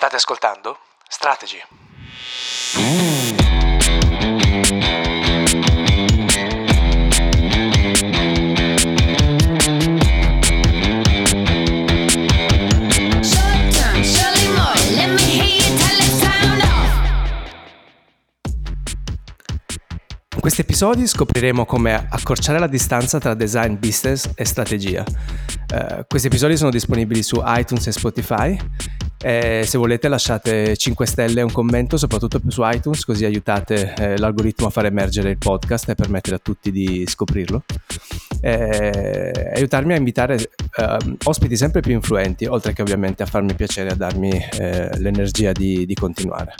State ascoltando? Strategy. In questi episodi scopriremo come accorciare la distanza tra design business e strategia. Eh, questi episodi sono disponibili su iTunes e Spotify. E se volete lasciate 5 stelle e un commento, soprattutto su iTunes, così aiutate eh, l'algoritmo a far emergere il podcast e permettere a tutti di scoprirlo. Eh, aiutarmi a invitare eh, ospiti sempre più influenti, oltre che ovviamente a farmi piacere a darmi eh, l'energia di, di continuare.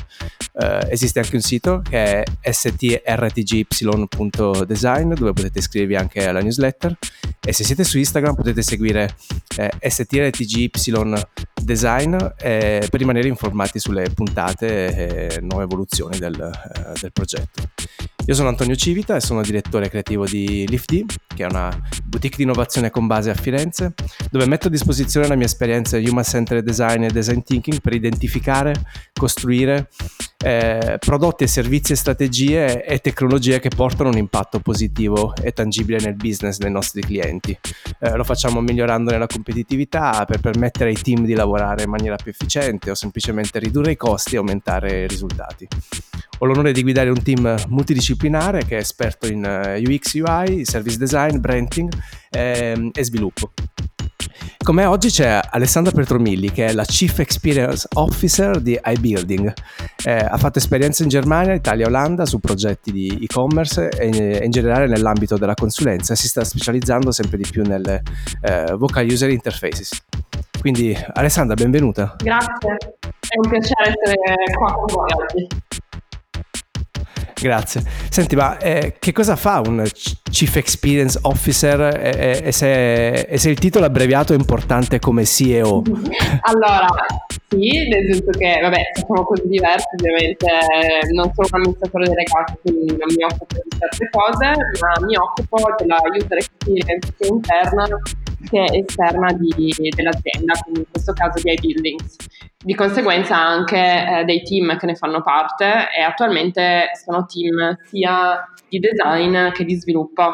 Eh, esiste anche un sito che è strtgy.design dove potete iscrivervi anche alla newsletter e se siete su Instagram potete seguire eh, strtgy.design eh, per rimanere informati sulle puntate e nuove evoluzioni del, del progetto. Io sono Antonio Civita e sono direttore creativo di LiftD, che è una boutique di innovazione con base a Firenze, dove metto a disposizione la mia esperienza in Human Centered Design e Design Thinking per identificare, costruire eh, prodotti e servizi e strategie e tecnologie che portano un impatto positivo e tangibile nel business dei nostri clienti. Eh, lo facciamo migliorando la competitività per permettere ai team di lavorare in maniera più efficiente o semplicemente ridurre i costi e aumentare i risultati. Ho l'onore di guidare un team multidisciplinare che è esperto in eh, UX, UI, service design, branding ehm, e sviluppo. Con me oggi c'è Alessandra Petromilli, che è la Chief Experience Officer di iBuilding. Eh, ha fatto esperienza in Germania, Italia e Olanda su progetti di e-commerce e in, e in generale nell'ambito della consulenza e si sta specializzando sempre di più nelle eh, vocal user interfaces. Quindi Alessandra, benvenuta. Grazie, è un piacere essere qua con voi oggi. Grazie. Senti, ma eh, che cosa fa un Chief Experience Officer e, e, se, e, se, il titolo abbreviato è importante come CEO? allora, sì, nel senso che, vabbè, siamo così diversi, ovviamente non sono un amministratore delegato, quindi non mi occupo di certe cose, ma mi occupo della user experience sia interna che esterna di, dell'azienda, quindi in questo caso di iBuildings. Di conseguenza anche eh, dei team che ne fanno parte e attualmente sono team sia di design che di sviluppo.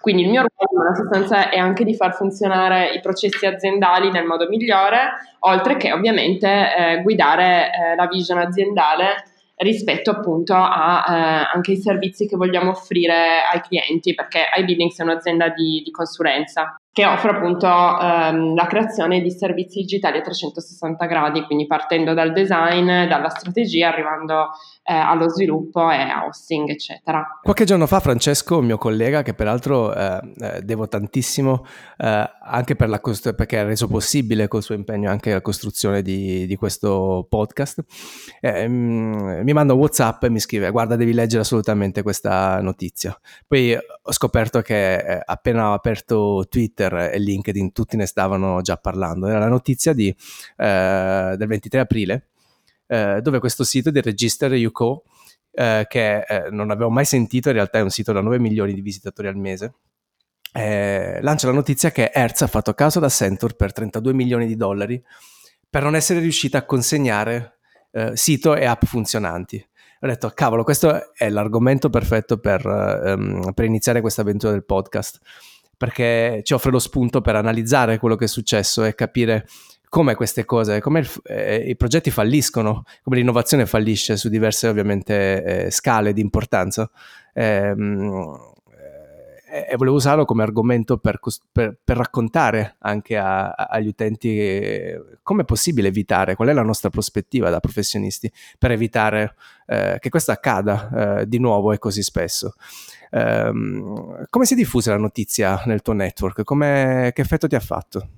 Quindi il mio ruolo nella sostanza è anche di far funzionare i processi aziendali nel modo migliore, oltre che ovviamente eh, guidare eh, la vision aziendale rispetto appunto a eh, anche i servizi che vogliamo offrire ai clienti, perché iBuildings è un'azienda di, di consulenza che offre appunto ehm, la creazione di servizi digitali a 360 gradi, quindi partendo dal design, dalla strategia, arrivando eh, allo sviluppo e hosting, eccetera. Qualche giorno fa Francesco, mio collega, che peraltro eh, eh devo tantissimo eh, anche per la cost- perché ha reso possibile col suo impegno anche la costruzione di, di questo podcast, eh, mm, mi manda un WhatsApp e mi scrive guarda devi leggere assolutamente questa notizia. Poi ho scoperto che eh, appena ho aperto Twitter Twitter e LinkedIn, tutti ne stavano già parlando. Era la notizia di, eh, del 23 aprile, eh, dove questo sito di Register UCO, eh, che eh, non avevo mai sentito, in realtà è un sito da 9 milioni di visitatori al mese, eh, lancia la notizia che Hertz ha fatto caso da Accenture per 32 milioni di dollari per non essere riuscita a consegnare sito e app funzionanti. Ho detto, cavolo, questo è l'argomento perfetto per, um, per iniziare questa avventura del podcast perché ci offre lo spunto per analizzare quello che è successo e capire come queste cose, come il, eh, i progetti falliscono, come l'innovazione fallisce su diverse ovviamente eh, scale di importanza. Ehm, eh, e volevo usarlo come argomento per, per, per raccontare anche a, a, agli utenti come è possibile evitare, qual è la nostra prospettiva da professionisti per evitare eh, che questo accada eh, di nuovo e così spesso. Um, come si è diffusa la notizia nel tuo network? Come, che effetto ti ha fatto?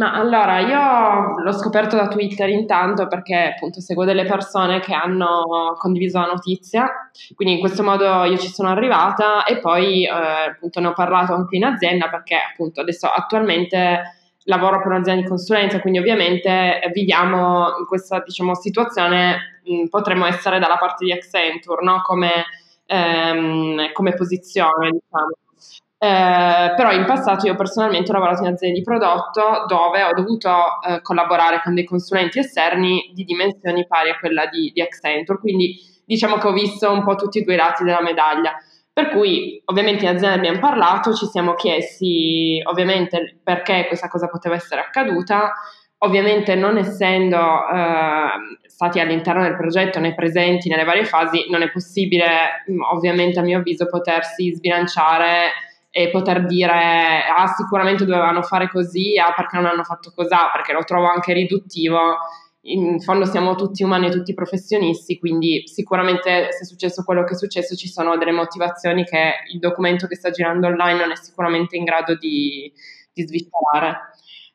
Ma allora, io l'ho scoperto da Twitter intanto perché appunto seguo delle persone che hanno condiviso la notizia, quindi in questo modo io ci sono arrivata e poi eh, appunto ne ho parlato anche in azienda perché appunto adesso attualmente lavoro per un'azienda di consulenza, quindi ovviamente viviamo in questa diciamo, situazione, mh, potremmo essere dalla parte di Accenture, no? come, ehm, come posizione, diciamo. Eh, però in passato io personalmente ho lavorato in aziende di prodotto dove ho dovuto eh, collaborare con dei consulenti esterni di dimensioni pari a quella di, di Accenture, quindi diciamo che ho visto un po' tutti e due i lati della medaglia. Per cui ovviamente in azienda abbiamo parlato, ci siamo chiesti ovviamente perché questa cosa poteva essere accaduta, ovviamente non essendo eh, stati all'interno del progetto né presenti nelle varie fasi, non è possibile ovviamente a mio avviso potersi sbilanciare e poter dire ah sicuramente dovevano fare così, ah perché non hanno fatto così, perché lo trovo anche riduttivo. In fondo siamo tutti umani e tutti professionisti, quindi sicuramente se è successo quello che è successo ci sono delle motivazioni che il documento che sta girando online non è sicuramente in grado di, di sviscerare.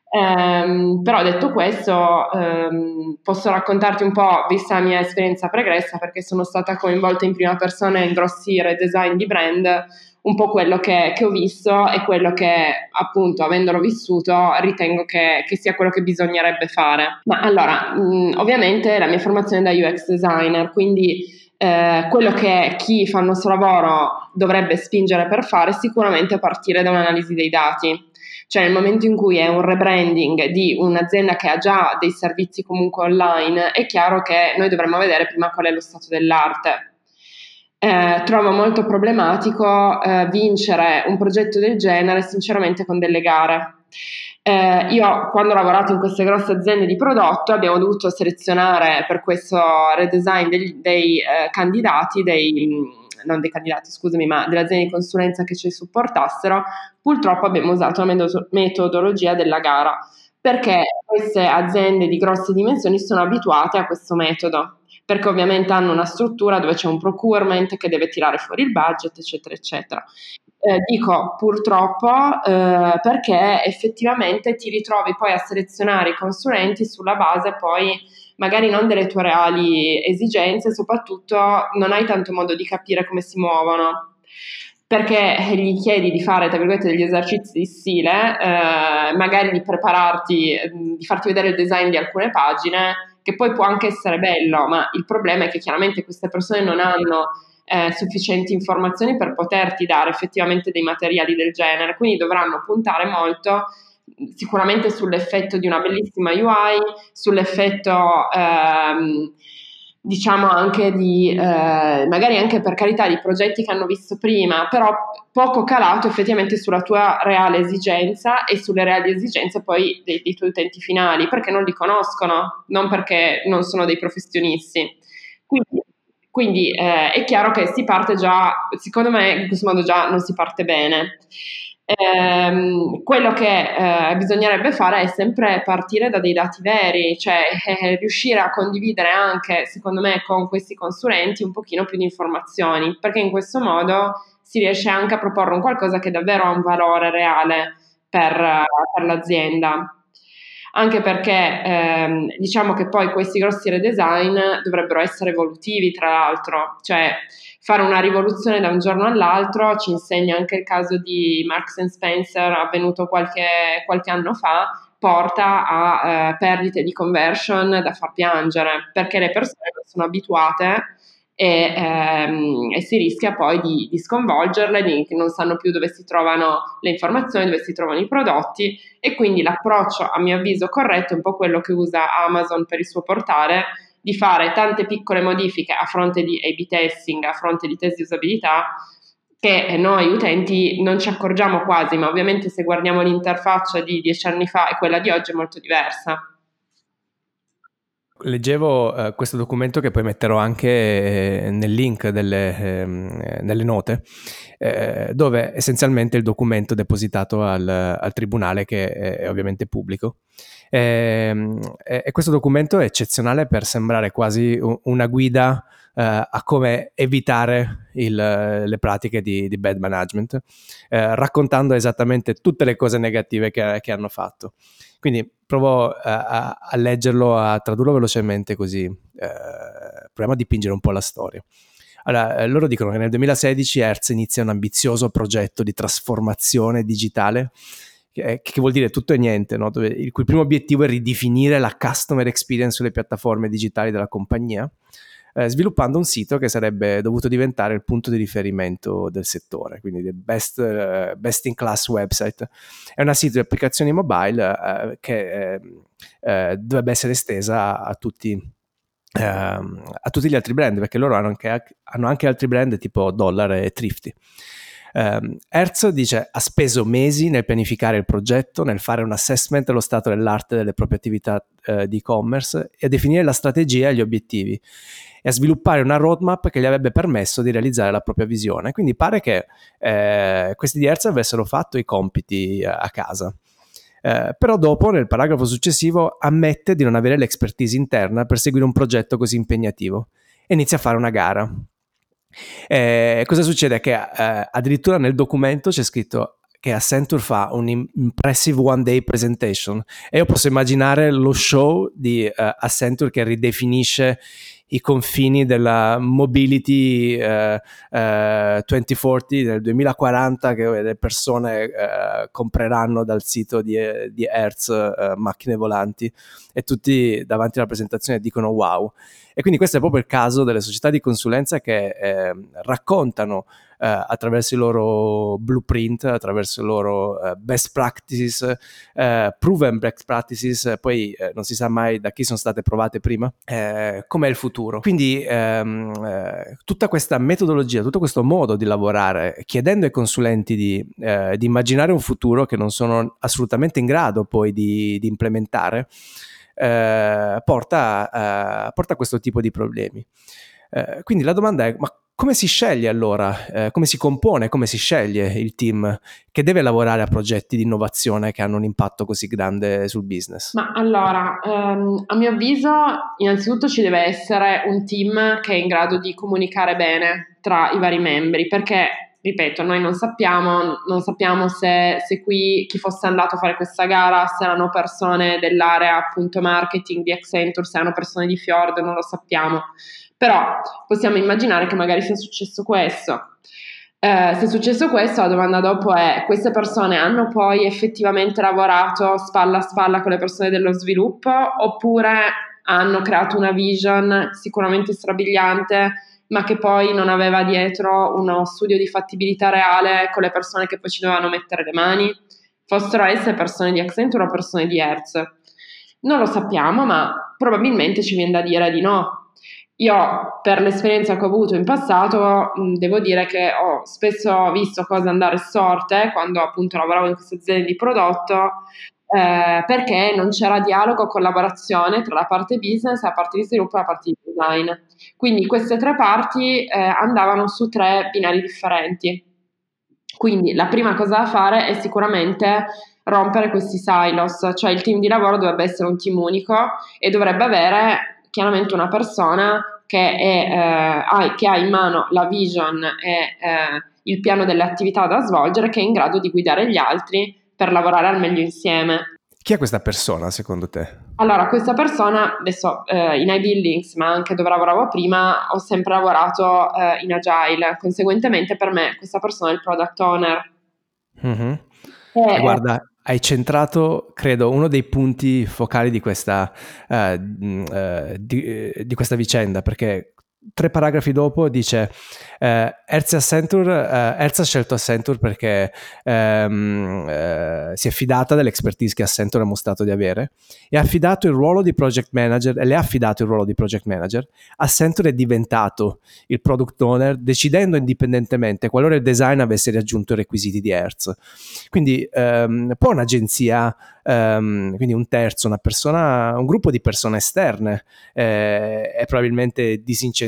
Um, però detto questo, um, posso raccontarti un po', vista la mia esperienza pregressa, perché sono stata coinvolta in prima persona in grossi redesign di brand, un po' quello che, che, ho visto e quello che appunto avendolo vissuto ritengo che, che sia quello che bisognerebbe fare. Ma allora, mh, ovviamente la mia formazione è da UX designer, quindi eh, quello che chi fa il nostro lavoro dovrebbe spingere per fare sicuramente a partire da un'analisi dei dati. Cioè nel momento in cui è un rebranding di un'azienda che ha già dei servizi comunque online, è chiaro che noi dovremmo vedere prima qual è lo stato dell'arte eh, trovo molto problematico eh, vincere un progetto del genere sinceramente con delle gare. Eh, io quando ho lavorato in queste grosse aziende di prodotto abbiamo dovuto selezionare per questo redesign dei, dei eh, candidati, dei, non dei candidati scusami, ma delle aziende di consulenza che ci supportassero, purtroppo abbiamo usato la metodologia della gara perché queste aziende di grosse dimensioni sono abituate a questo metodo perché ovviamente hanno una struttura dove c'è un procurement che deve tirare fuori il budget, eccetera, eccetera. Eh, dico purtroppo eh, perché effettivamente ti ritrovi poi a selezionare i consulenti sulla base poi magari non delle tue reali esigenze, soprattutto non hai tanto modo di capire come si muovono. Perché gli chiedi di fare, tra virgolette, degli esercizi di stile, eh, magari di prepararti, di farti vedere il design di alcune pagine che poi può anche essere bello, ma il problema è che chiaramente queste persone non hanno eh, sufficienti informazioni per poterti dare effettivamente dei materiali del genere, quindi dovranno puntare molto sicuramente sull'effetto di una bellissima UI, sull'effetto ehm, diciamo anche di, eh, magari anche per carità di progetti che hanno visto prima, però poco calato effettivamente sulla tua reale esigenza e sulle reali esigenze poi dei, dei tuoi utenti finali, perché non li conoscono, non perché non sono dei professionisti. Quindi, quindi eh, è chiaro che si parte già, secondo me in questo modo già non si parte bene. Ehm, quello che eh, bisognerebbe fare è sempre partire da dei dati veri, cioè eh, riuscire a condividere anche, secondo me, con questi consulenti un pochino più di informazioni, perché in questo modo si riesce anche a proporre un qualcosa che davvero ha un valore reale per, per l'azienda. Anche perché ehm, diciamo che poi questi grossi redesign dovrebbero essere evolutivi, tra l'altro, cioè fare una rivoluzione da un giorno all'altro, ci insegna anche il caso di Marks Spencer avvenuto qualche, qualche anno fa, porta a eh, perdite di conversion da far piangere, perché le persone non sono abituate e, ehm, e, si rischia poi di, di sconvolgerle, di, non sanno più dove si trovano le informazioni, dove si trovano i prodotti e quindi l'approccio a mio avviso corretto è un po' quello che usa Amazon per il suo portale, di fare tante piccole modifiche a fronte di A-B testing, a fronte di test di usabilità, che noi utenti non ci accorgiamo quasi, ma ovviamente se guardiamo l'interfaccia di dieci anni fa e quella di oggi è molto diversa. Leggevo eh, questo documento che poi metterò anche eh, nel link delle, eh, nelle note, eh, dove essenzialmente il documento è depositato al, al tribunale che è ovviamente pubblico. Ehm, e, e, questo documento è eccezionale per sembrare quasi una guida eh, a come evitare il, le pratiche di, di bad management, eh, raccontando esattamente tutte le cose negative che, che hanno fatto. Quindi provo a, a, leggerlo, a tradurlo velocemente così eh, proviamo a dipingere un po' la storia. Allora, eh, loro dicono che nel 2016 Hertz inizia un ambizioso progetto di trasformazione digitale che, che vuol dire tutto e niente, no? Dove, il cui primo obiettivo è ridefinire la customer experience sulle piattaforme digitali della compagnia. Eh, sviluppando un sito che sarebbe dovuto diventare il punto di riferimento del settore, quindi del best, eh, best in class website. È una sito di applicazioni mobile eh, che eh, dovrebbe essere estesa a tutti ehm, a tutti gli altri brand, perché loro hanno anche, hanno anche altri brand tipo Dollar e Thrifty. Um, Hertz dice ha speso mesi nel pianificare il progetto, nel fare un assessment dello stato dell'arte delle proprie attività uh, di e-commerce e a definire la strategia e gli obiettivi e a sviluppare una roadmap che gli avrebbe permesso di realizzare la propria visione. Quindi pare che eh, questi di Hertz avessero fatto i compiti a, a casa. Eh, però dopo, nel paragrafo successivo, ammette di non avere l'expertise interna per seguire un progetto così impegnativo e inizia a fare una gara. Eh, cosa succede? Che eh, addirittura nel documento c'è scritto che Accenture fa un impressive one day presentation e io posso immaginare lo show di uh, Accenture che ridefinisce i confini della mobility eh, eh, 2040 del 2040 che le persone eh, compreranno dal sito di, di Hertz eh, macchine volanti. E tutti davanti alla presentazione dicono wow. E quindi questo è proprio il caso delle società di consulenza che eh, raccontano attraverso i loro blueprint, attraverso i loro eh, best practices, eh, proven best practices, poi eh, non si sa mai da chi sono state provate prima, eh, com'è il futuro. Quindi ehm, tutta questa metodologia, tutto questo modo di lavorare, chiedendo ai consulenti di, di immaginare un futuro che non sono assolutamente in grado poi di, di implementare, eh, porta, a, porta, a questo tipo di problemi. Eh, quindi la domanda è, ma come si sceglie allora, eh, come si compone, come si sceglie il team che deve lavorare a progetti di innovazione che hanno un impatto così grande sul business? Ma allora, ehm, a mio avviso, innanzitutto ci deve essere un team che è in grado di comunicare bene tra i vari membri, perché ripeto, noi non sappiamo, non sappiamo se, se, qui chi fosse andato a fare questa gara, se erano persone dell'area appunto marketing di Accenture, se erano persone di Fjord, non lo sappiamo. Però possiamo immaginare che magari sia successo questo. Eh, se è successo questo, la domanda dopo è: queste persone hanno poi effettivamente lavorato spalla a spalla con le persone dello sviluppo oppure hanno creato una vision sicuramente strabiliante ma che poi non aveva dietro uno studio di fattibilità reale con le persone che poi ci dovevano mettere le mani, fossero esse persone di Accenture o persone di Hertz. Non lo sappiamo, ma probabilmente ci viene da dire di no. Io, per l'esperienza che ho avuto in passato, devo dire che ho spesso visto cose andare storte quando appunto lavoravo in queste aziende di prodotto, eh, perché non c'era dialogo, collaborazione tra la parte business, la parte di sviluppo e la parte di design. Quindi queste tre parti eh, andavano su tre binari differenti. Quindi la prima cosa da fare è sicuramente rompere questi silos, cioè il team di lavoro dovrebbe essere un team unico e dovrebbe avere chiaramente una persona che, è, eh, ha, che ha in mano la vision e eh, il piano delle attività da svolgere, che è in grado di guidare gli altri per lavorare al meglio insieme. Chi è questa persona secondo te? Allora, questa persona, adesso eh, in iBuildings, ma anche dove lavoravo prima, ho sempre lavorato eh, in Agile, conseguentemente per me questa persona è il product owner. Mm-hmm. E, guarda, hai centrato, credo, uno dei punti focali di questa, uh, di, di, questa vicenda, perché tre paragrafi dopo dice eh, Hertz, Accenture, eh, Hertz ha scelto Accenture perché ehm, eh, si è fidata dell'expertise che Accenture ha mostrato di avere e ha affidato il ruolo di project manager e le ha affidato il ruolo di project manager. Accenture è diventato il product owner decidendo indipendentemente qualora il design avesse raggiunto i requisiti di Hertz quindi ehm, può un'agenzia ehm, quindi un terzo, una persona, un gruppo di persone esterne eh, è probabilmente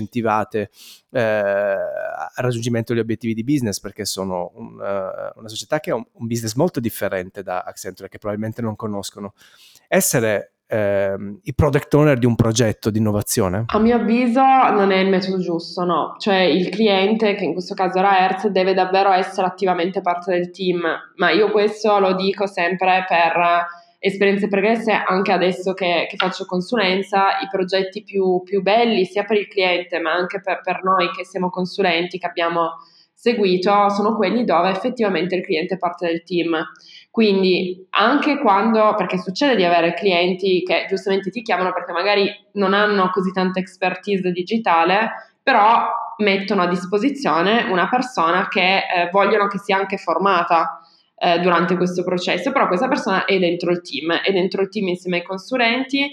disincentivate eh, al raggiungimento degli obiettivi di business perché sono un, uh, una società che ha un, un, business molto differente da Accenture che probabilmente non conoscono. Essere eh, i product owner di un progetto di innovazione? A mio avviso non è il metodo giusto, no. Cioè il cliente, che in questo caso era Hertz, deve davvero essere attivamente parte del team, ma io questo lo dico sempre per esperienze pregresse, anche adesso che, che faccio consulenza, i progetti più, più, belli sia per il cliente ma anche per, per noi che siamo consulenti, che abbiamo seguito, sono quelli dove effettivamente il cliente è parte del team. Quindi anche quando, perché succede di avere clienti che giustamente ti chiamano perché magari non hanno così tanta expertise digitale, però mettono a disposizione una persona che eh, vogliono che sia anche formata eh, durante questo processo, però questa persona è dentro il team, è dentro il team insieme ai consulenti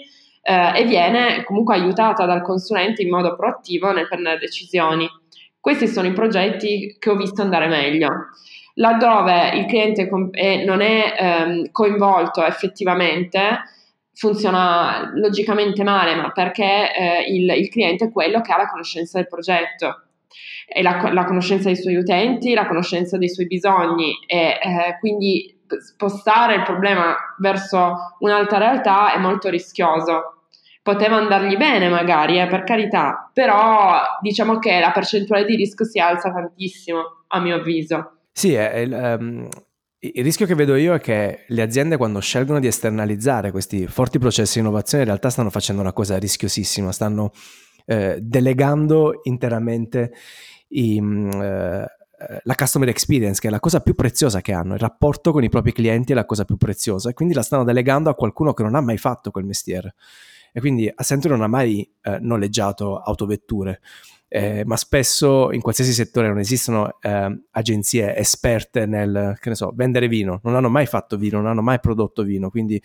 eh, e viene comunque aiutata dal consulente in modo proattivo nel prendere decisioni. Questi sono i progetti che ho visto andare meglio. Laddove il cliente non è ehm, coinvolto effettivamente, funziona logicamente male, ma perché eh, il, il, cliente è quello che ha la conoscenza del progetto, e la, la, conoscenza dei suoi utenti, la conoscenza dei suoi bisogni e eh, quindi spostare il problema verso un'altra realtà è molto rischioso. Poteva andargli bene magari, eh, per carità, però diciamo che la percentuale di rischio si alza tantissimo, a mio avviso. Sì, è, um, il rischio che vedo io è che le aziende quando scelgono di esternalizzare questi forti processi di innovazione in realtà stanno facendo una cosa rischiosissima, stanno eh, delegando interamente i, mm, eh, la customer experience, che è la cosa più preziosa che hanno, il rapporto con i propri clienti è la cosa più preziosa e quindi la stanno delegando a qualcuno che non ha mai fatto quel mestiere. E quindi Accenture non ha mai eh, noleggiato autovetture. Eh, ma spesso in qualsiasi settore non esistono eh, agenzie esperte nel, che ne so, vendere vino, non hanno mai fatto vino, non hanno mai prodotto vino, quindi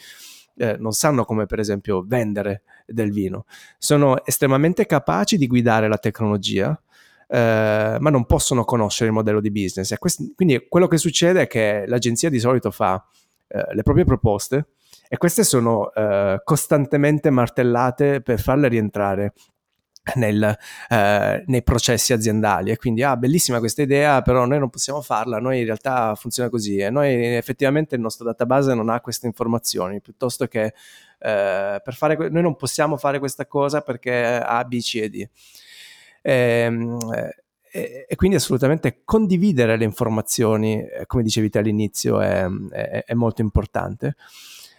eh, non sanno come per esempio vendere del vino. Sono estremamente capaci di guidare la tecnologia, eh, ma non possono conoscere il modello di business. Questi, quindi quello che succede è che l'agenzia di solito fa eh, le proprie proposte e queste sono eh, costantemente martellate per farle rientrare nel, eh, nei processi aziendali e quindi ah bellissima questa idea però noi non possiamo farla noi in realtà funziona così e noi effettivamente il nostro database non ha queste informazioni piuttosto che eh, per fare noi non possiamo fare questa cosa perché A, B, C e D. Ehm, e, e, quindi assolutamente condividere le informazioni eh, come dicevi te all'inizio è, è, è molto importante.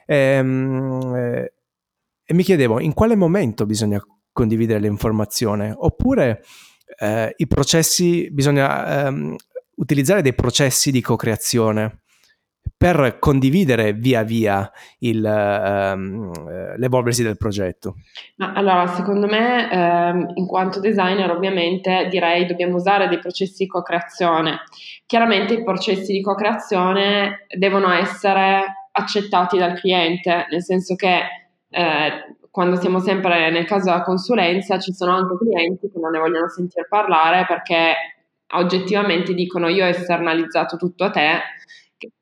E, ehm, eh, e mi chiedevo in quale momento bisogna condividere l'informazione, oppure eh, i processi, bisogna ehm, utilizzare dei processi di co-creazione per condividere via via il, ehm, eh, l'evolversi del progetto? Ma allora, secondo me, ehm, in quanto designer, ovviamente direi dobbiamo usare dei processi di co-creazione. Chiaramente i processi di co-creazione devono essere accettati dal cliente, nel senso che eh, quando siamo sempre nel caso della consulenza, ci sono anche clienti che non ne vogliono sentire parlare perché oggettivamente dicono io ho esternalizzato tutto a te,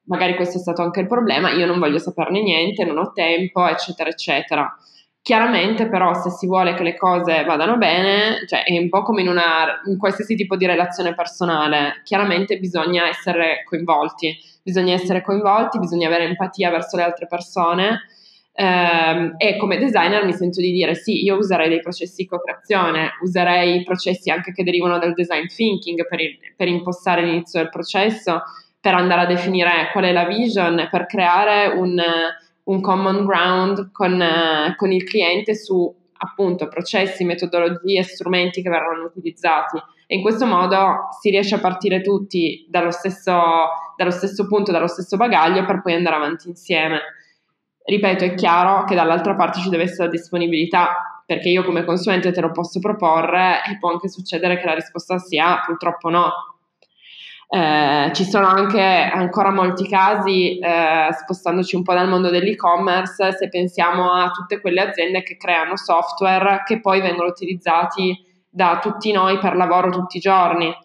magari questo è stato anche il problema, io non voglio saperne niente, non ho tempo, eccetera, eccetera. Chiaramente però se si vuole che le cose vadano bene, cioè è un po' come in, una, in qualsiasi tipo di relazione personale, chiaramente bisogna essere coinvolti, bisogna essere coinvolti, bisogna avere empatia verso le altre persone Um, e come designer mi sento di dire sì, io userei dei processi di co-creazione, userei processi anche che derivano dal design thinking per, il, per, impostare l'inizio del processo, per andare a definire qual è la vision, per creare un, un common ground con, con il cliente su appunto processi, metodologie, strumenti che verranno utilizzati. E in questo modo si riesce a partire tutti dallo stesso, dallo stesso punto, dallo stesso bagaglio per poi andare avanti insieme. Ripeto, è chiaro che dall'altra parte ci deve essere la disponibilità, perché io come consulente te lo posso proporre e può anche succedere che la risposta sia purtroppo no. Eh, ci sono anche ancora molti casi, eh, spostandoci un po' dal mondo dell'e-commerce, se pensiamo a tutte quelle aziende che creano software che poi vengono utilizzati da tutti noi per lavoro tutti i giorni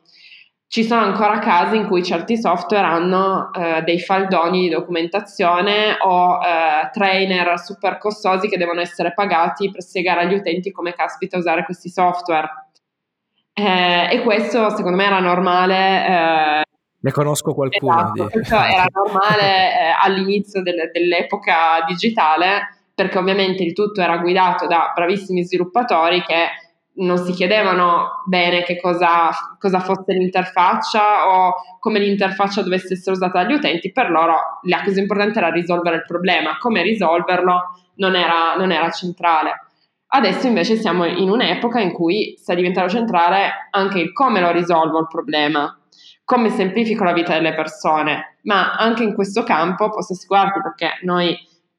ci sono ancora casi in cui certi software hanno eh, dei faldoni di documentazione o eh, trainer super costosi che devono essere pagati per spiegare agli utenti come caspita usare questi software. Eh, e questo secondo me era normale. Eh, ne conosco qualcuno. Esatto, questo era normale eh, all'inizio del, dell'epoca digitale perché ovviamente il tutto era guidato da bravissimi sviluppatori che non si chiedevano bene che cosa, cosa, fosse l'interfaccia o come l'interfaccia dovesse essere usata dagli utenti, per loro la cosa importante era risolvere il problema, come risolverlo non era, non era centrale. Adesso invece siamo in un'epoca in cui sta diventando centrale anche il come lo risolvo il problema, come semplifico la vita delle persone. ma anche in questo campo posso assicurarti perché noi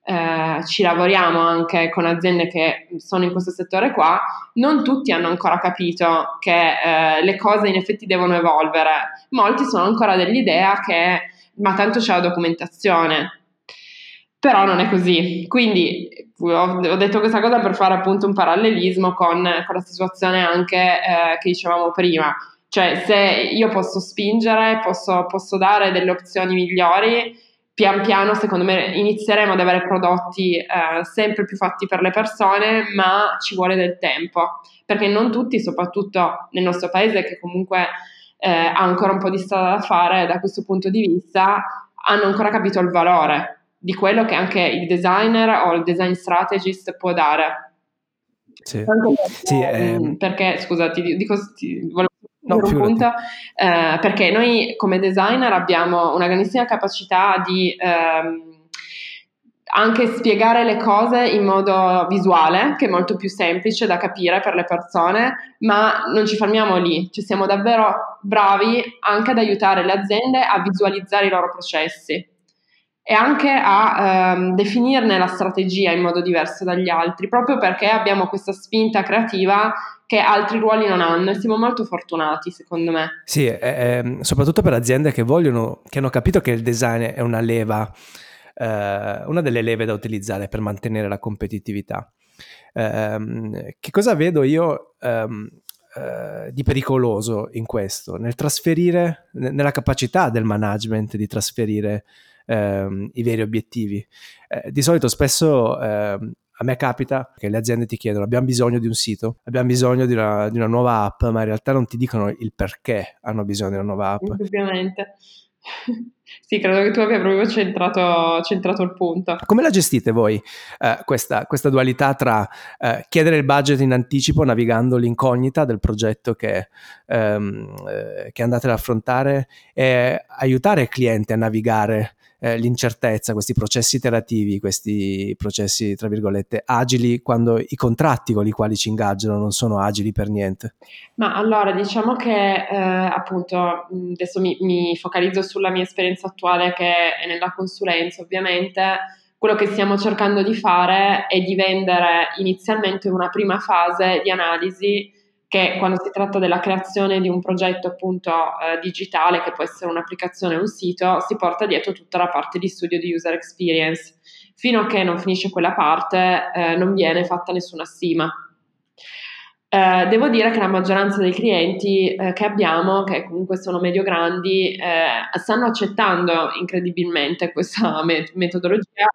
eh, ci lavoriamo anche con aziende che sono in questo settore qua, non tutti hanno ancora capito che eh, le cose in effetti devono evolvere, molti sono ancora dell'idea che ma tanto c'è la documentazione, però non è così. Quindi ho, detto questa cosa per fare appunto un parallelismo con, con la situazione anche eh, che dicevamo prima. Cioè, se io posso spingere, posso, posso dare delle opzioni migliori, pian piano secondo me inizieremo ad avere prodotti eh, sempre più fatti per le persone, ma ci vuole del tempo, perché non tutti, soprattutto nel nostro paese che comunque eh, ha ancora un po' di strada da fare da questo punto di vista, hanno ancora capito il valore di quello che anche il designer o il design strategist può dare. Sì. Perché, sì, ehm... perché scusa, ti dico, ti, volevo No, un punto, eh, perché noi come designer abbiamo una grandissima capacità di ehm, anche spiegare le cose in modo visuale, che è molto più semplice da capire per le persone, ma non ci fermiamo lì, ci siamo davvero bravi anche ad aiutare le aziende a visualizzare i loro processi e anche a ehm, definirne la strategia in modo diverso dagli altri, proprio perché abbiamo questa spinta creativa che altri ruoli non hanno e siamo molto fortunati secondo me. Sì, eh, eh, soprattutto per aziende che vogliono, che hanno capito che il design è una leva, eh, una delle leve da utilizzare per mantenere la competitività. Ehm, che cosa vedo io ehm, eh, di pericoloso in questo? Nel trasferire, nella capacità del management di trasferire ehm, i veri obiettivi. Eh, di solito spesso ehm, a me capita che le aziende ti chiedono abbiamo bisogno di un sito, abbiamo bisogno di una, di una nuova app, ma in realtà non ti dicono il perché hanno bisogno di una nuova app. Ovviamente. Sì, credo che tu abbia proprio centrato, centrato il punto. Come la gestite voi eh, questa, questa, dualità tra eh, chiedere il budget in anticipo navigando l'incognita del progetto che, ehm, eh, che andate ad affrontare e aiutare il cliente a navigare eh, l'incertezza, questi processi iterativi, questi processi, tra virgolette, agili, quando i contratti con i quali ci ingaggiano non sono agili per niente? Ma allora, diciamo che eh, appunto, adesso mi, mi focalizzo sulla mia esperienza attuale che è nella consulenza, ovviamente quello che stiamo cercando di fare è di vendere inizialmente una prima fase di analisi che quando si tratta della creazione di un progetto appunto eh, digitale, che può essere un'applicazione o un sito, si porta dietro tutta la parte di studio di user experience. Fino a che non finisce quella parte eh, non viene fatta nessuna stima. Eh, devo dire che la maggioranza dei clienti eh, che abbiamo, che comunque sono medio-grandi, eh, stanno accettando incredibilmente questa met- metodologia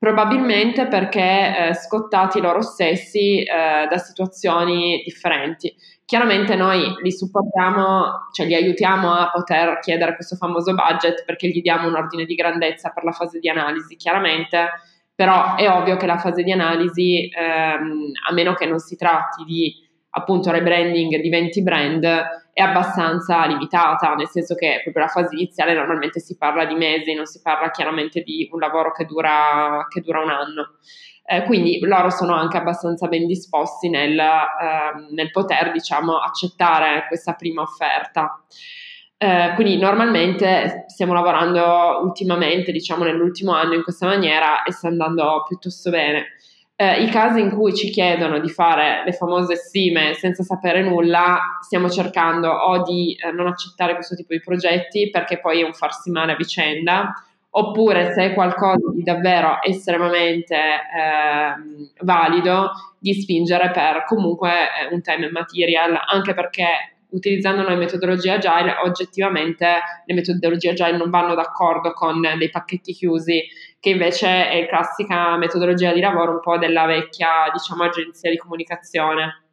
Probabilmente perché eh, scottati loro stessi eh, da situazioni differenti. Chiaramente noi li supportiamo, cioè li aiutiamo a poter chiedere questo famoso budget perché gli diamo un ordine di grandezza per la fase di analisi, chiaramente, però è ovvio che la fase di analisi, ehm, a meno che non si tratti di appunto rebranding di 20 brand è abbastanza limitata, nel senso che proprio la fase iniziale normalmente si parla di mesi, non si parla chiaramente di un lavoro che dura, che dura un anno. Eh, quindi loro sono anche abbastanza ben disposti nel, eh, nel poter, diciamo, accettare questa prima offerta. Eh, quindi normalmente stiamo lavorando ultimamente, diciamo nell'ultimo anno in questa maniera e sta andando piuttosto bene eh, i casi in cui ci chiedono di fare le famose stime senza sapere nulla, stiamo cercando o di eh, non accettare questo tipo di progetti perché poi è un farsi male a vicenda, oppure se è qualcosa di davvero estremamente eh, valido, di spingere per comunque eh, un time and material, anche perché utilizzando noi metodologie agile, oggettivamente le metodologie agile non vanno d'accordo con dei pacchetti chiusi, che invece è la classica metodologia di lavoro un po' della vecchia, diciamo, agenzia di comunicazione.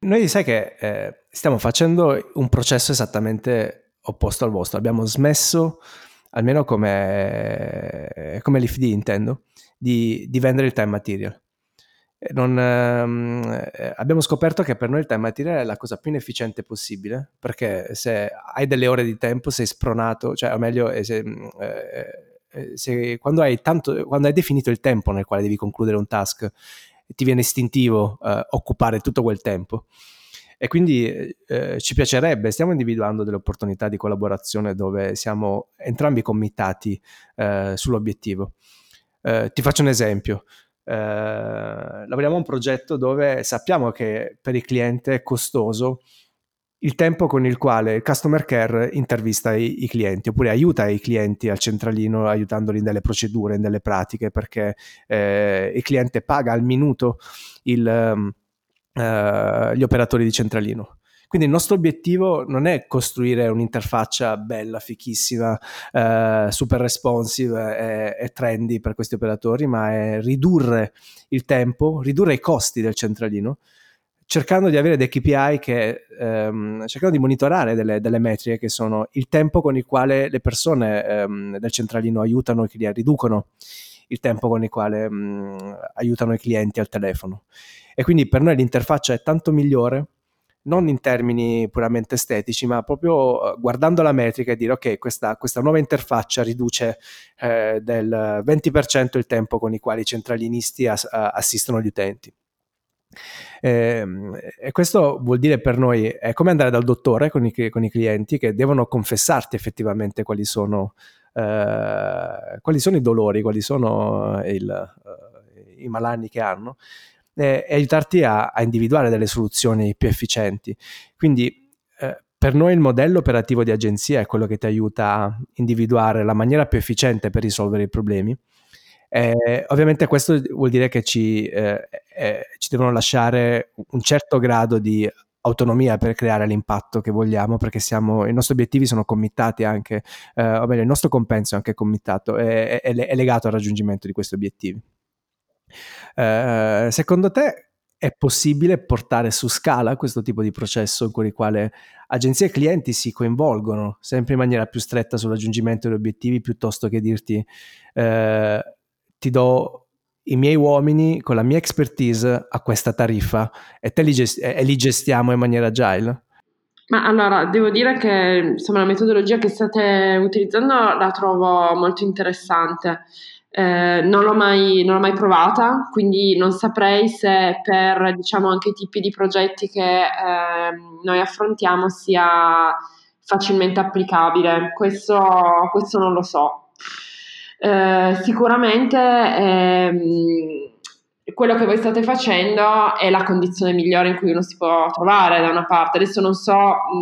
Noi sai che eh, stiamo facendo un processo esattamente opposto al vostro. Abbiamo smesso, almeno come, come l'IFD intendo, di, di vendere il time material non, ehm, eh, abbiamo scoperto che per noi il time material è la cosa più inefficiente possibile perché se hai delle ore di tempo sei spronato, cioè o meglio se, mm, eh, eh, se, quando, hai tanto, quando hai definito il tempo nel quale devi concludere un task ti viene istintivo eh, occupare tutto quel tempo E quindi eh, ci piacerebbe, stiamo individuando delle opportunità di collaborazione dove siamo entrambi committati eh, sull'obiettivo. Eh, ti faccio un esempio. Eh, lavoriamo a un progetto dove sappiamo che per il cliente è costoso il tempo con il quale il customer care intervista i, i, clienti oppure aiuta i clienti al centralino aiutandoli nelle procedure, in delle pratiche perché eh, il cliente paga al minuto il, eh, gli operatori di centralino. Quindi il nostro obiettivo non è costruire un'interfaccia bella, fichissima, eh, super responsive e, e, trendy per questi operatori, ma è ridurre il tempo, ridurre i costi del centralino, cercando di avere dei KPI che ehm, cercando di monitorare delle, delle, metriche che sono il tempo con il quale le persone ehm, del centralino aiutano i clienti, riducono il tempo con il quale mh, mm, aiutano i clienti al telefono. E quindi per noi l'interfaccia è tanto migliore non in termini puramente estetici, ma proprio eh, guardando la metrica e dire ok, questa, questa nuova interfaccia riduce eh, del 20% il tempo con il quale i centralinisti as- assistono gli utenti. Eh, e questo vuol dire per noi è come andare dal dottore con i, con i clienti che devono confessarti effettivamente quali sono, eh, quali sono i dolori, quali sono il, uh, i malanni che hanno e, e aiutarti a, a, individuare delle soluzioni più efficienti. Quindi eh, per noi il modello operativo di agenzia è quello che ti aiuta a individuare la maniera più efficiente per risolvere i problemi. Eh, ovviamente questo vuol dire che ci, eh, eh, ci, devono lasciare un certo grado di autonomia per creare l'impatto che vogliamo perché siamo, i nostri obiettivi sono committati anche, eh, o meglio il nostro compenso è anche committato, è, è, è legato al raggiungimento di questi obiettivi. Eh, secondo te è possibile portare su scala questo tipo di processo con il quale agenzie e clienti si coinvolgono sempre in maniera più stretta sul raggiungimento degli obiettivi piuttosto che dirti eh, ti do i miei uomini con la mia expertise a questa tariffa e, te li, gest- e li gestiamo in maniera agile? Ma allora, devo dire che insomma, la metodologia che state utilizzando la trovo molto interessante. Eh, non, l'ho mai, non, l'ho mai, provata, quindi non saprei se per diciamo, anche i tipi di progetti che eh, noi affrontiamo sia facilmente applicabile. Questo, questo non lo so. Eh, sicuramente ehm, quello che voi state facendo è la condizione migliore in cui uno si può trovare da una parte. Adesso non so,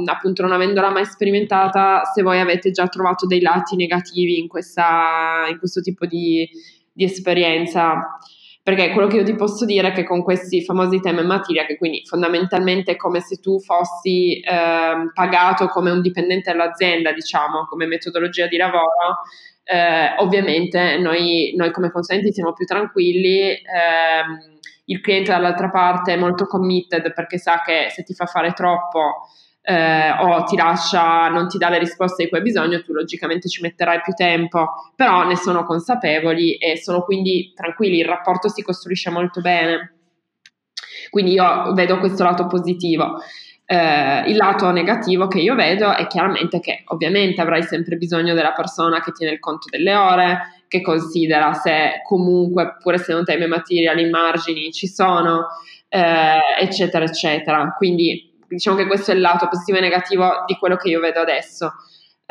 appunto non avendola mai sperimentata, se voi avete già trovato dei lati negativi in, questa, in questo tipo di, di, esperienza. Perché quello che io ti posso dire è che con questi famosi tema e materia, che quindi fondamentalmente è come se tu fossi eh, pagato come un dipendente dell'azienda, diciamo, come metodologia di lavoro, eh, ovviamente noi, noi, come consulenti siamo più tranquilli, ehm, il cliente dall'altra parte è molto committed perché sa che se ti fa fare troppo eh, o ti lascia, non ti dà le risposte di cui hai bisogno, tu logicamente ci metterai più tempo, però ne sono consapevoli e sono quindi tranquilli, il rapporto si costruisce molto bene. Quindi io vedo questo lato positivo. Eh, il lato negativo che io vedo è chiaramente che ovviamente avrai sempre bisogno della persona che tiene il conto delle ore, che considera se comunque, pure se non time material, i margini ci sono, eh, eccetera, eccetera. Quindi diciamo che questo è il lato positivo e negativo di quello che io vedo adesso.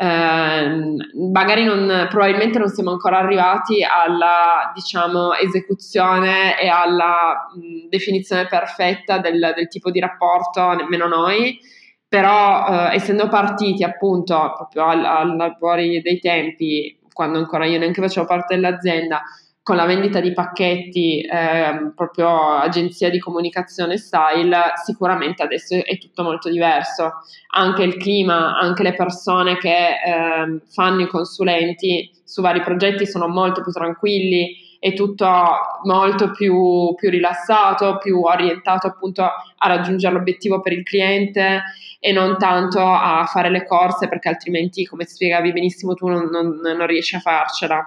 Eh, magari non, probabilmente non siamo ancora arrivati alla diciamo, esecuzione e alla mh, definizione perfetta del, del, tipo di rapporto, nemmeno noi, però eh, essendo partiti appunto proprio al, al fuori dei tempi, quando ancora io neanche facevo parte dell'azienda, con la vendita di pacchetti, eh, proprio agenzia di comunicazione style, sicuramente adesso è tutto molto diverso. Anche il clima, anche le persone che eh, fanno i consulenti su vari progetti sono molto più tranquilli, è tutto molto più, più rilassato, più orientato appunto a raggiungere l'obiettivo per il cliente e non tanto a fare le corse perché altrimenti, come spiegavi benissimo tu, non, non, non riesci a farcela.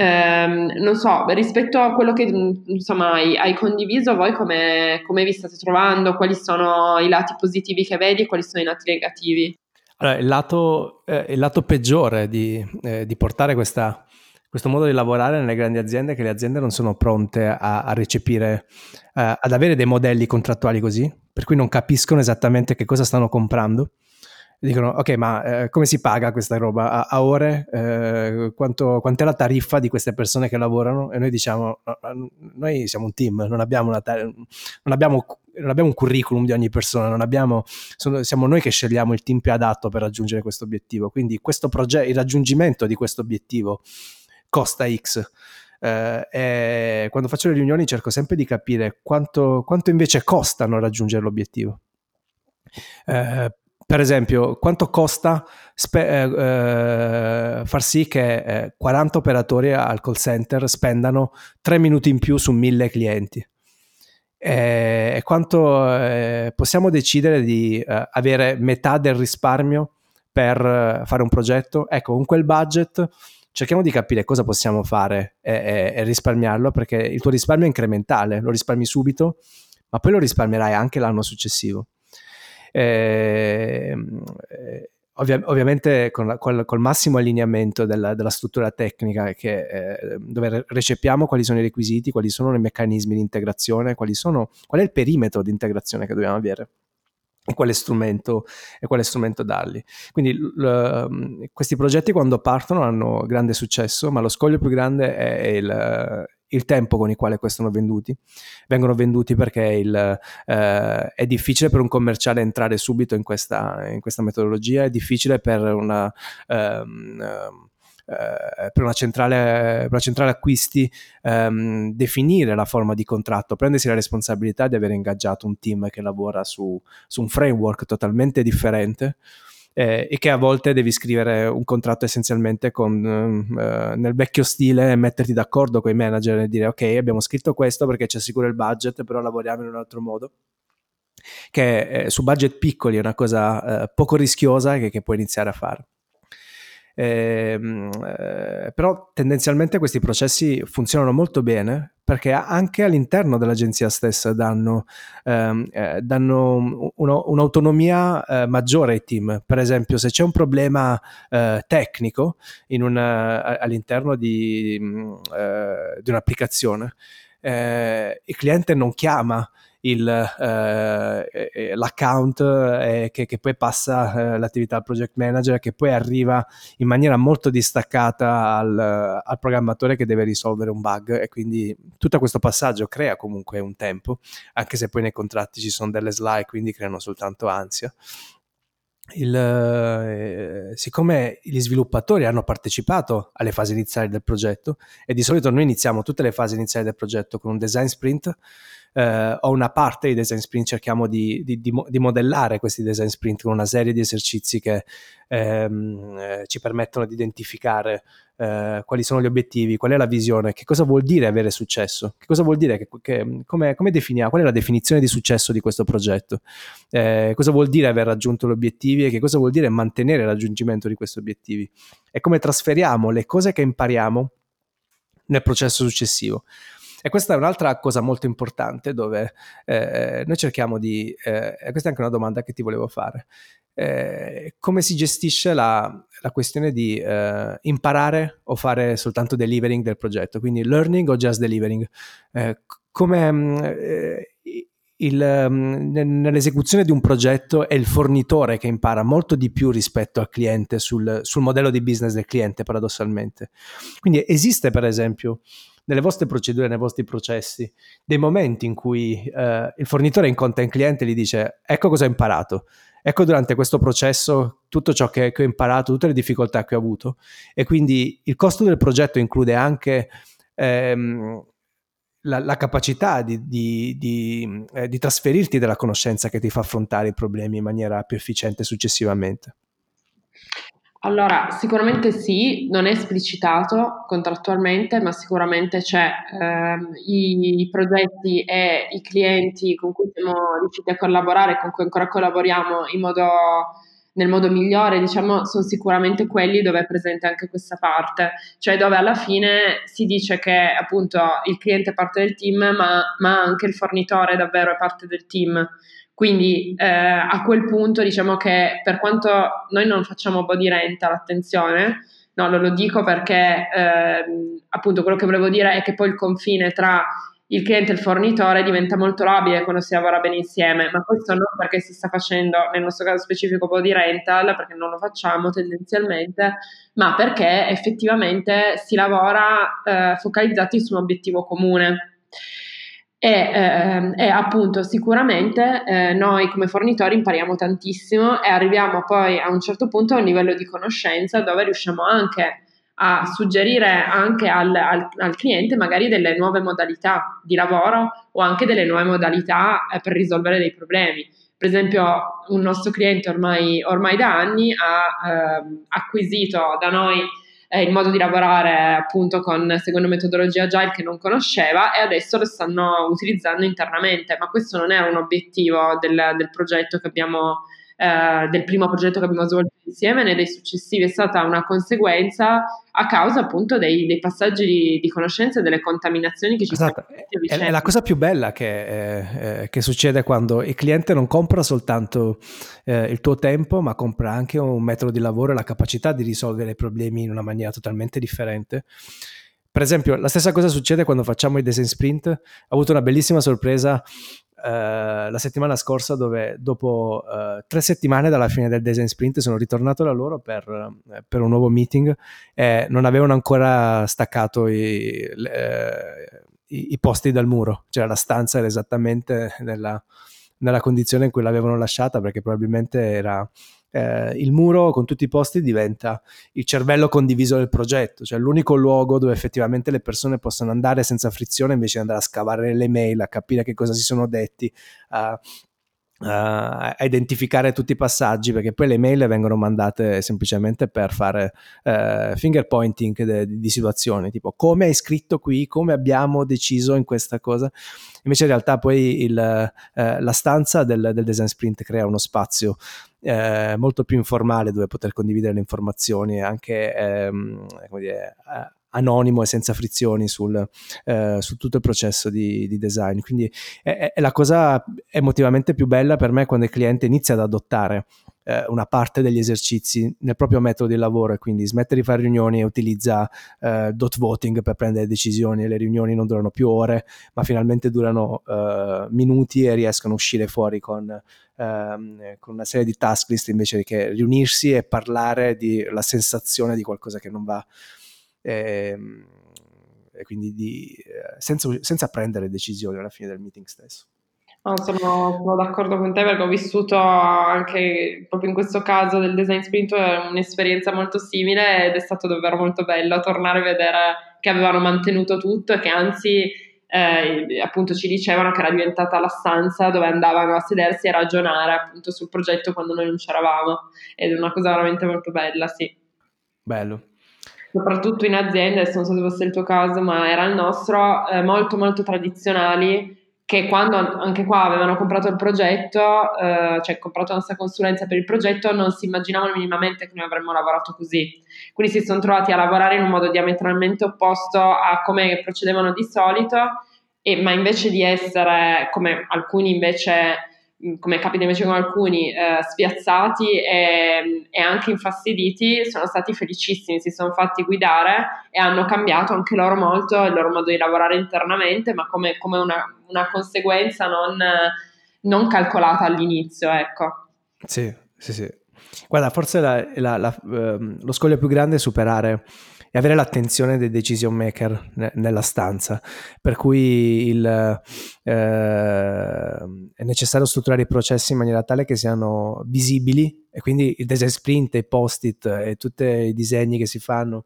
Ehm, non so, rispetto a quello che insomma hai, hai condiviso, voi come, come, vi state trovando? Quali sono i lati positivi che vedi e quali sono i lati negativi? Allora, il lato, eh, il lato peggiore di, eh, di portare questa, questo modo di lavorare nelle grandi aziende è che le aziende non sono pronte a, a recepire, eh, ad avere dei modelli contrattuali così, per cui non capiscono esattamente che cosa stanno comprando. Dicono, ok, ma eh, come si paga questa roba? A, a ore? Eh, quanto, quant'è la tariffa di queste persone che lavorano? E noi diciamo, noi siamo un team, non abbiamo, tar- non abbiamo, non abbiamo un curriculum di ogni persona, abbiamo, sono, siamo noi che scegliamo il team più adatto per raggiungere questo obiettivo. Quindi questo progetto, il raggiungimento di questo obiettivo costa X. Eh, quando faccio le riunioni cerco sempre di capire quanto, quanto invece costano raggiungere l'obiettivo. Eh, per esempio, quanto costa spe- eh, far sì che eh, 40 operatori al call center spendano 3 minuti in più su 1000 clienti? Eh, e quanto eh, possiamo decidere di eh, avere metà del risparmio per eh, fare un progetto? Ecco, con quel budget cerchiamo di capire cosa possiamo fare e, e, e risparmiarlo perché il tuo risparmio è incrementale, lo risparmi subito, ma poi lo risparmierai anche l'anno successivo. Eh, ovvia- ovviamente con la, col, col, massimo allineamento della, della struttura tecnica che, eh, dove recepiamo quali sono i requisiti, quali sono i meccanismi di integrazione, sono, qual è il perimetro di integrazione che dobbiamo avere e quale strumento, e quale strumento dargli. Quindi l, questi progetti quando partono hanno grande successo, ma lo scoglio più grande è il, il tempo con il quale sono venduti. Vengono venduti perché il, eh, è difficile per un commerciale entrare subito in questa, in questa metodologia, è difficile per una... Um, Uh, per, una centrale, per una centrale acquisti um, definire la forma di contratto, prendersi la responsabilità di aver ingaggiato un team che lavora su, su un framework totalmente differente eh, e che a volte devi scrivere un contratto essenzialmente con, eh, nel vecchio stile e metterti d'accordo con i manager e dire ok abbiamo scritto questo perché ci assicura il budget però lavoriamo in un altro modo che eh, su budget piccoli è una cosa eh, poco rischiosa che, che puoi iniziare a fare. Ehm, eh, però tendenzialmente questi processi funzionano molto bene perché anche all'interno dell'agenzia stessa danno, ehm, eh, danno uno, un'autonomia eh, maggiore ai team. Per esempio, se c'è un problema eh, tecnico una, all'interno di, mm, eh, di un'applicazione, eh, il cliente non chiama il, eh, l'account eh, che, che, poi passa eh, l'attività al project manager che poi arriva in maniera molto distaccata al, al, programmatore che deve risolvere un bug. E quindi tutto questo passaggio crea comunque un tempo anche se poi nei contratti ci sono delle slide quindi creano soltanto ansia. Il, eh, siccome gli sviluppatori hanno partecipato alle fasi iniziali del progetto e di solito noi iniziamo tutte le fasi iniziali del progetto con un design sprint eh, o una parte dei design sprint cerchiamo di, di, di, di, modellare questi design sprint con una serie di esercizi che ehm, eh, ci permettono di identificare eh, quali sono gli obiettivi, qual è la visione, che cosa vuol dire avere successo, che cosa vuol dire, che, che, come, come definiamo, qual è la definizione di successo di questo progetto, eh, cosa vuol dire aver raggiunto gli obiettivi e che cosa vuol dire mantenere il raggiungimento di questi obiettivi e come trasferiamo le cose che impariamo nel processo successivo. E questa è un'altra cosa molto importante dove eh, noi cerchiamo di, eh, questa è anche una domanda che ti volevo fare, eh, come si gestisce la, la questione di eh, imparare o fare soltanto delivering del progetto, quindi learning o just delivering? Eh, come mm, eh, il, mm, nell'esecuzione di un progetto è il fornitore che impara molto di più rispetto al cliente sul, sul modello di business del cliente, paradossalmente. Quindi esiste, per esempio, nelle vostre procedure, nei vostri processi, dei momenti in cui eh, il fornitore incontra il cliente e gli dice ecco cosa ho imparato, ecco durante questo processo tutto ciò che, che ho imparato, tutte le difficoltà che ho avuto e quindi il costo del progetto include anche ehm, la, la, capacità di, di, di, eh, di trasferirti della conoscenza che ti fa affrontare i problemi in maniera più efficiente successivamente. Allora, sicuramente sì, non è esplicitato contrattualmente, ma sicuramente c'è ehm, i, i, progetti e i clienti con cui siamo riusciti a collaborare, con cui ancora collaboriamo modo, nel modo migliore, diciamo, sono sicuramente quelli dove è presente anche questa parte, cioè dove alla fine si dice che appunto il cliente è parte del team, ma, ma anche il fornitore davvero è parte del team. Quindi eh, a quel punto diciamo che per quanto noi non facciamo body rental, attenzione, no, lo, lo dico perché eh, appunto quello che volevo dire è che poi il confine tra il cliente e il fornitore diventa molto labile quando si lavora bene insieme, ma questo non perché si sta facendo, nel nostro caso specifico, di rental, perché non lo facciamo tendenzialmente, ma perché effettivamente si lavora eh, focalizzati su un obiettivo comune. E, eh, e appunto sicuramente eh, noi come fornitori impariamo tantissimo e arriviamo poi a un certo punto a un livello di conoscenza dove riusciamo anche a suggerire anche al, al, al, cliente magari delle nuove modalità di lavoro o anche delle nuove modalità eh, per risolvere dei problemi. Per esempio, un nostro cliente ormai, ormai da anni ha eh, acquisito da noi eh, il modo di lavorare appunto con secondo metodologia agile che non conosceva e adesso lo stanno utilizzando internamente, ma questo non era un obiettivo del, del progetto che abbiamo eh, del primo progetto che abbiamo svolto insieme né dei successivi, è stata una conseguenza a causa appunto dei, dei passaggi di, di, conoscenza e delle contaminazioni che ci esatto. sono. È, è la cosa più bella che, eh, eh, che, succede quando il cliente non compra soltanto eh, il tuo tempo, ma compra anche un metodo di lavoro e la capacità di risolvere i problemi in una maniera totalmente differente. Per esempio, la stessa cosa succede quando facciamo i design sprint. Ho avuto una bellissima sorpresa Uh, la settimana scorsa dove dopo uh, tre settimane dalla fine del design sprint sono ritornato da loro per, uh, per un nuovo meeting e non avevano ancora staccato i, le, i, i, posti dal muro, cioè la stanza era esattamente nella, nella condizione in cui l'avevano lasciata perché probabilmente era eh, il muro con tutti i posti diventa il cervello condiviso del progetto, cioè l'unico luogo dove effettivamente le persone possono andare senza frizione invece di andare a scavare le mail, a capire che cosa si sono detti, a a identificare tutti i passaggi perché poi le mail vengono mandate semplicemente per fare uh, finger pointing de, di, situazioni tipo come hai scritto qui? Come abbiamo deciso in questa cosa? Invece in realtà poi il, uh, la stanza del, del, design sprint crea uno spazio molto più informale dove poter condividere le informazioni anche ehm, dire, anonimo e senza frizioni sul, eh, su tutto il processo di, di design. Quindi è, è, la cosa emotivamente più bella per me quando il cliente inizia ad adottare eh, una parte degli esercizi nel proprio metodo di lavoro e quindi smette di fare riunioni e utilizza eh, dot voting per prendere decisioni le riunioni non durano più ore ma finalmente durano eh, minuti e riescono a uscire fuori con ehm, con una serie di task list invece che riunirsi e parlare della sensazione di qualcosa che non va e, ehm, e quindi di, eh, senza, senza, prendere decisioni alla fine del meeting stesso. No, sono, sono, d'accordo con te perché ho vissuto anche proprio in questo caso del design sprint un'esperienza molto simile ed è stato davvero molto bello tornare a vedere che avevano mantenuto tutto e che anzi eh, appunto ci dicevano che era diventata la stanza dove andavano a sedersi e ragionare appunto sul progetto quando noi non c'eravamo ed è una cosa veramente molto bella, sì. Bello soprattutto in aziende, adesso non so se fosse il tuo caso, ma era il nostro, eh, molto molto tradizionali che quando anche qua avevano comprato il progetto, eh, cioè comprato la nostra consulenza per il progetto, non si immaginavano minimamente che noi avremmo lavorato così. Quindi si sono trovati a lavorare in un modo diametralmente opposto a come procedevano di solito, e, ma invece di essere come alcuni invece come capita invece con alcuni, eh, spiazzati e, e, anche infastiditi, sono stati felicissimi, si sono fatti guidare e hanno cambiato anche loro molto il loro modo di lavorare internamente, ma come, come una, una, conseguenza non, non, calcolata all'inizio, ecco. Sì, sì, sì. Guarda, forse la, la, la, ehm, lo scoglio più grande è superare avere l'attenzione dei decision maker ne- nella stanza, per cui il, eh, è necessario strutturare i processi in maniera tale che siano visibili e quindi il design sprint, i post-it e tutti i disegni che si fanno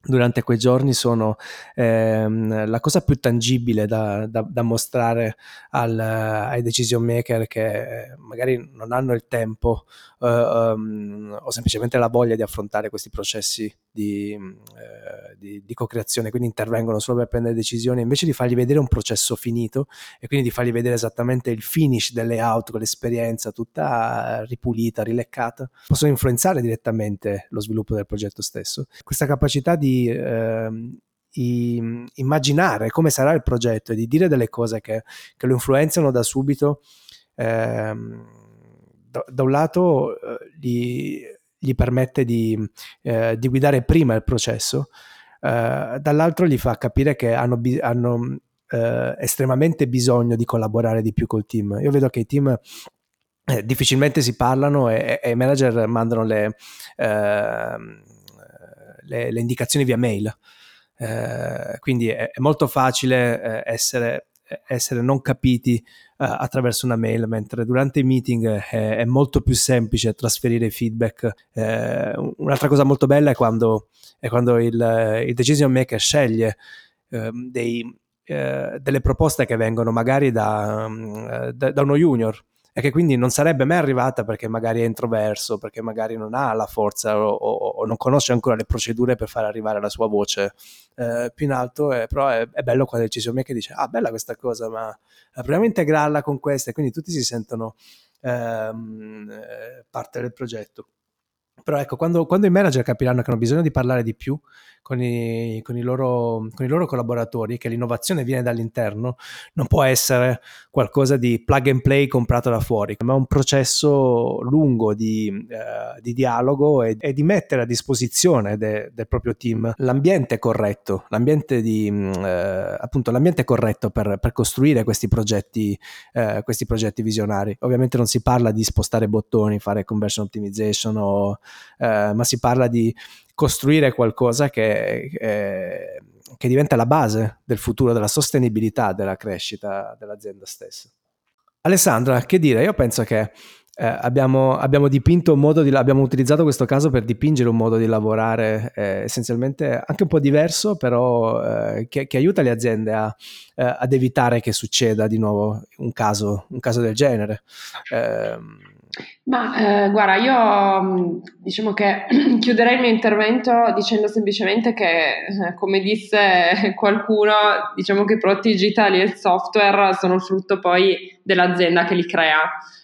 durante quei giorni sono ehm, la cosa più tangibile da, da, da mostrare al, ai decision maker che magari non hanno il tempo uh, um, o semplicemente la voglia di affrontare questi processi di, uh, di, di, co-creazione, quindi intervengono solo per prendere decisioni, invece di fargli vedere un processo finito e quindi di fargli vedere esattamente il finish del layout con l'esperienza tutta ripulita, rileccata, possono influenzare direttamente lo sviluppo del progetto stesso. Questa capacità di i, immaginare come sarà il progetto e di dire delle cose che, che lo influenzano da subito ehm, da, da un lato eh, gli, gli, permette di, eh, di, guidare prima il processo, eh, dall'altro gli fa capire che hanno, hanno eh, estremamente bisogno di collaborare di più col team. Io vedo che i team eh, difficilmente si parlano e, e i manager mandano le, eh, le, le, indicazioni via mail. Eh, quindi è, è, molto facile essere, essere, non capiti eh, attraverso una mail, mentre durante i meeting è, è molto più semplice trasferire feedback. Eh, un'altra cosa molto bella è quando, è quando il, il decision maker sceglie ehm, dei, delle proposte che vengono magari da, da, da uno junior e che quindi non sarebbe mai arrivata perché magari è introverso, perché magari non ha la forza o, o, o non conosce ancora le procedure per far arrivare la sua voce eh, più in alto, eh, però è, è, bello quando il che dice ah bella questa cosa, ma proviamo a integrarla con questa e quindi tutti si sentono ehm, eh, parte del progetto. Però ecco, quando, quando, i manager capiranno che hanno bisogno di parlare di più con i, con, i loro, con i, loro, collaboratori, che l'innovazione viene dall'interno, non può essere qualcosa di plug and play comprato da fuori, ma un processo lungo di, eh, di dialogo e, e, di mettere a disposizione de, del proprio team l'ambiente corretto, l'ambiente, di, mm, eh, appunto, l'ambiente corretto per, per costruire questi progetti, eh, questi progetti visionari. Ovviamente non si parla di spostare bottoni, fare conversion optimization, o, eh, ma si parla di costruire qualcosa che, eh, che diventa la base del futuro, della sostenibilità della crescita dell'azienda stessa. Alessandra, che dire? Io penso che eh, abbiamo, abbiamo, dipinto un modo di, abbiamo utilizzato questo caso per dipingere un modo di lavorare eh, essenzialmente anche un po' diverso, però eh, che, che, aiuta le aziende a, eh, ad evitare che succeda di nuovo un caso, un caso del genere. Ma eh, guarda, io mm, diciamo che chiuderei il mio intervento dicendo semplicemente che, eh, come disse qualcuno, diciamo che i prodotti digitali e il software sono frutto poi dell'azienda che li crea,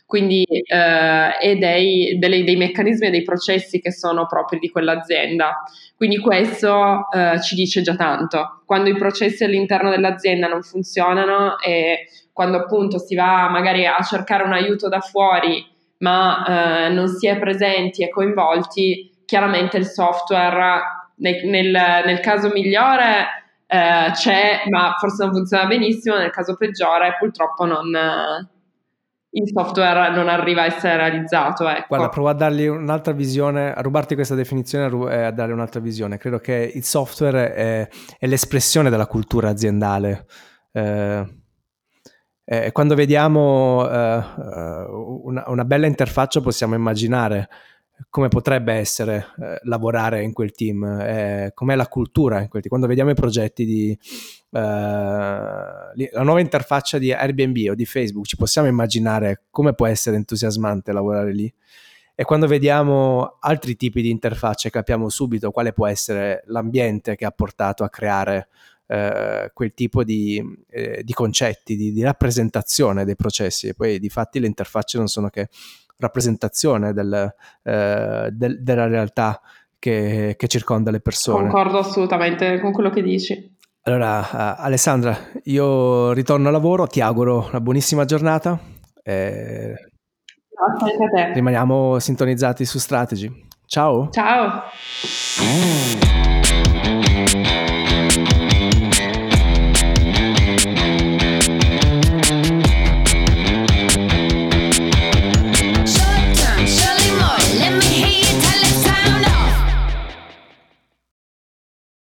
quindi eh, e dei, delle, dei, meccanismi e dei processi che sono propri di quell'azienda. Quindi questo eh, ci dice già tanto. Quando i processi all'interno dell'azienda non funzionano e quando appunto si va magari a cercare un aiuto da fuori ma eh, non si è presenti e coinvolti, chiaramente il software nel, nel, nel caso migliore eh, c'è, ma forse non funziona benissimo, nel caso peggiore purtroppo non, il software non arriva a essere realizzato. Ecco. Guarda, provo a dargli un'altra visione, a rubarti questa definizione e a dargli un'altra visione. Credo che il software è, è l'espressione della cultura aziendale. Eh, eh, quando vediamo eh, una, una, bella interfaccia possiamo immaginare come potrebbe essere eh, lavorare in quel team, eh, com'è la cultura in quel team. Quando vediamo i progetti di eh, la nuova interfaccia di Airbnb o di Facebook, ci possiamo immaginare come può essere entusiasmante lavorare lì. E quando vediamo altri tipi di interfacce capiamo subito quale può essere l'ambiente che ha portato a creare eh, quel tipo di, eh, di concetti, di, di, rappresentazione dei processi. E poi di fatti le interfacce non sono che rappresentazione del, eh, del, della realtà che, che, circonda le persone. Concordo assolutamente con quello che dici. Allora, Alessandra, io ritorno al lavoro, ti auguro una buonissima giornata. Eh, Grazie a te. Rimaniamo sintonizzati su Strategy. Ciao. Ciao.